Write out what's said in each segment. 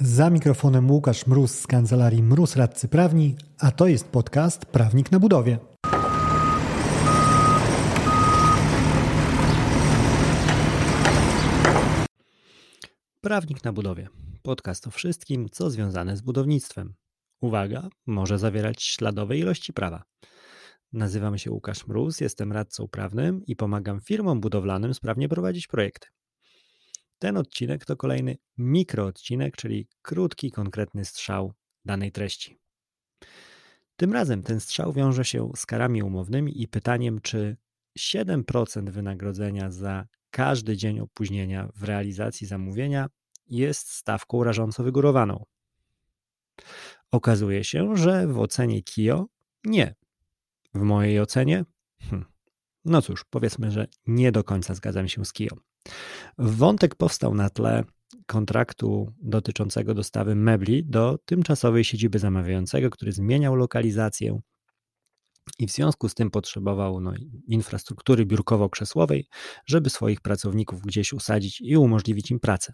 Za mikrofonem Łukasz Mróz z kancelarii Mróz Radcy Prawni, a to jest podcast Prawnik na budowie. Prawnik na budowie. Podcast o wszystkim, co związane z budownictwem. Uwaga, może zawierać śladowe ilości prawa. Nazywam się Łukasz Mróz, jestem radcą prawnym i pomagam firmom budowlanym sprawnie prowadzić projekty. Ten odcinek to kolejny mikroodcinek, czyli krótki, konkretny strzał danej treści. Tym razem ten strzał wiąże się z karami umownymi i pytaniem, czy 7% wynagrodzenia za każdy dzień opóźnienia w realizacji zamówienia jest stawką rażąco wygórowaną. Okazuje się, że w ocenie KIO nie. W mojej ocenie, hm, no cóż, powiedzmy, że nie do końca zgadzam się z KIO. Wątek powstał na tle kontraktu dotyczącego dostawy mebli do tymczasowej siedziby zamawiającego, który zmieniał lokalizację i w związku z tym potrzebował no, infrastruktury biurkowo-krzesłowej, żeby swoich pracowników gdzieś usadzić i umożliwić im pracę.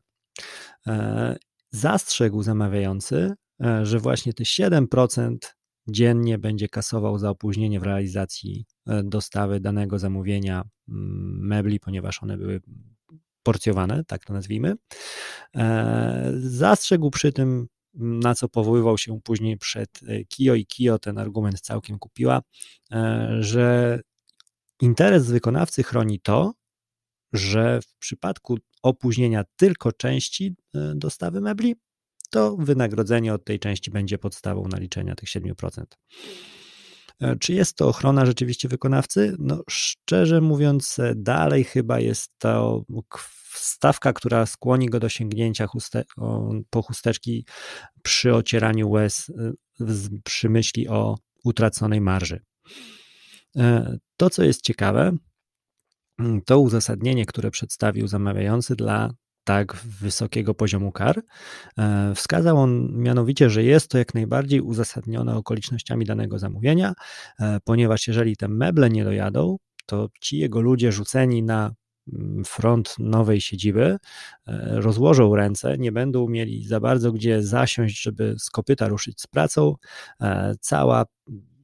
E, zastrzegł zamawiający, e, że właśnie te 7% dziennie będzie kasował za opóźnienie w realizacji e, dostawy danego zamówienia mm, mebli, ponieważ one były porcjowane, tak to nazwijmy. E, zastrzegł przy tym, na co powoływał się później przed e, Kio i Kio ten argument całkiem kupiła, że interes wykonawcy chroni to, że w przypadku opóźnienia tylko części dostawy mebli to wynagrodzenie od tej części będzie podstawą naliczenia tych 7%. E, czy jest to ochrona rzeczywiście wykonawcy? No, szczerze mówiąc, e, dalej chyba jest to stawka, która skłoni go do sięgnięcia chuste, po chusteczki przy ocieraniu łez, e, przy myśli o utraconej marży. To, co jest ciekawe, to uzasadnienie, które przedstawił zamawiający dla tak wysokiego poziomu kar. E, wskazał on mianowicie, że jest to jak najbardziej uzasadnione okolicznościami danego zamówienia, e, ponieważ jeżeli te meble nie dojadą, to ci jego ludzie rzuceni na mm, front nowej siedziby, e, rozłożą ręce, nie będą mieli za bardzo gdzie zasiąść, żeby z kopyta ruszyć z pracą. Cała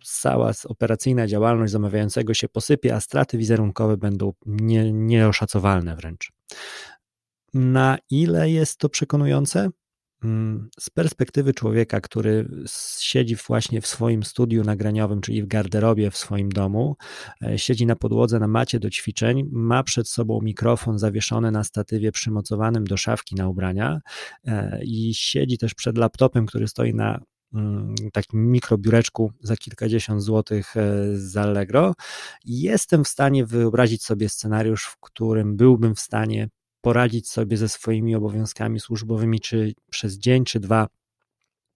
cała operacyjna działalność zamawiającego się posypie, a straty wizerunkowe będą nie, nieoszacowalne wręcz. Na ile jest to przekonujące? Mm, z perspektywy człowieka, który siedzi właśnie w swoim studiu nagraniowym, czyli w garderobie w swoim domu, e, siedzi na podłodze na macie do ćwiczeń, ma przed sobą mikrofon zawieszony na statywie przymocowanym do szafki na ubrania e, i siedzi też przed laptopem, który stoi na mm, takim mikrobiureczku za kilkadziesiąt złotych e, z Allegro. Jestem w stanie wyobrazić sobie scenariusz, w którym byłbym w stanie poradzić sobie ze swoimi obowiązkami służbowymi, czy przez dzień, czy dwa,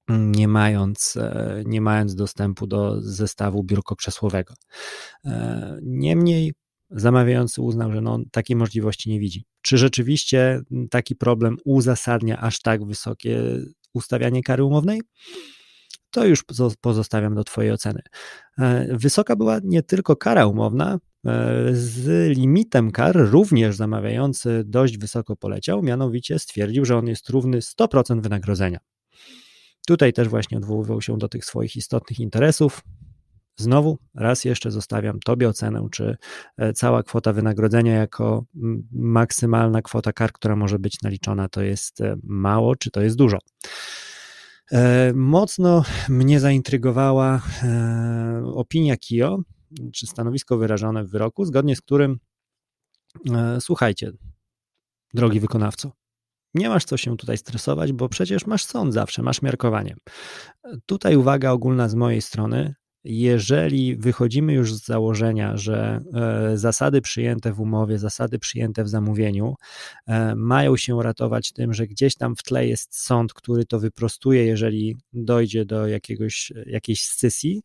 nie mając, e, nie mając dostępu do zestawu biurko-krzesłowego. E, niemniej zamawiający uznał, że no, takiej możliwości nie widzi. Czy rzeczywiście taki problem uzasadnia aż tak wysokie ustawianie kary umownej? To już pozostawiam do Twojej oceny. E, wysoka była nie tylko kara umowna, z limitem kar również zamawiający dość wysoko poleciał, mianowicie stwierdził, że on jest równy 100% wynagrodzenia. Tutaj też właśnie odwoływał się do tych swoich istotnych interesów. Znowu, raz jeszcze zostawiam Tobie ocenę, czy e, cała kwota wynagrodzenia jako maksymalna kwota kar, która może być naliczona, to jest e, mało, czy to jest dużo. Mocno mnie zaintrygowała opinia KIO, czy stanowisko wyrażone w wyroku, zgodnie z którym e, słuchajcie, drogi wykonawco, nie masz co się tutaj stresować, bo przecież masz sąd zawsze, masz miarkowanie. Tutaj uwaga ogólna z mojej strony. Jeżeli wychodzimy już z założenia, że e, zasady przyjęte w umowie, zasady przyjęte w zamówieniu e, mają się ratować tym, że gdzieś tam w tle jest sąd, który to wyprostuje, jeżeli dojdzie do jakiegoś, jakiejś scysji,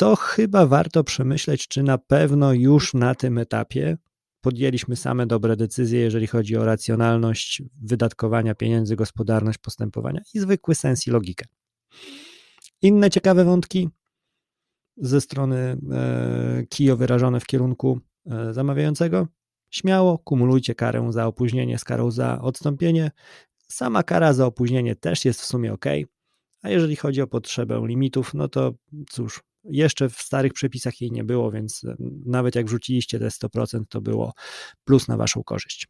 to chyba warto przemyśleć, czy na pewno już na tym etapie podjęliśmy same dobre decyzje, jeżeli chodzi o racjonalność wydatkowania pieniędzy, gospodarność postępowania i zwykły sens i logikę. Inne ciekawe wątki ze strony e, KIO wyrażone w kierunku e, zamawiającego. Śmiało kumulujcie karę za opóźnienie z karą za odstąpienie. Sama kara za opóźnienie też jest w sumie ok, a jeżeli chodzi o potrzebę limitów, no to cóż, jeszcze w starych przepisach jej nie było, więc nawet jak wrzuciliście te 100%, to było plus na Waszą korzyść.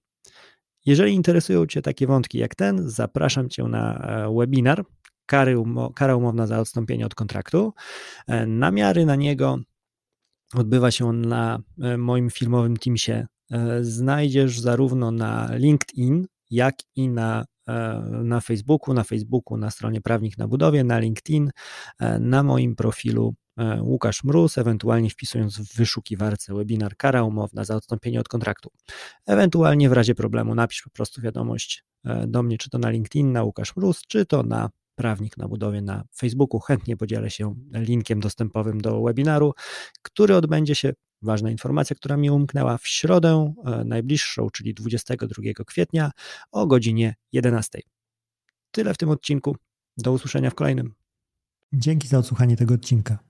Jeżeli interesują Cię takie wątki jak ten, zapraszam Cię na e, webinar kary kara umowna za odstąpienie od kontraktu. E, namiary na niego odbywa się on na e, moim filmowym Teamsie. Znajdziesz zarówno na LinkedIn, jak i na, na Facebooku, na Facebooku, na stronie Prawnik na Budowie, na LinkedIn, na moim profilu E, Łukasz Mróz, ewentualnie wpisując w wyszukiwarce webinar kara umowna za odstąpienie od kontraktu. Ewentualnie w razie problemu napisz po prostu wiadomość e, do mnie, czy to na LinkedIn, na Łukasz Mróz, czy to na prawnik na budowie na Facebooku. Chętnie podzielę się linkiem dostępowym do webinaru, który odbędzie się, ważna informacja, która mi umknęła, w środę e, najbliższą, czyli 22 kwietnia o godzinie 11. Tyle w tym odcinku. Do usłyszenia w kolejnym. Dzięki za odsłuchanie tego odcinka.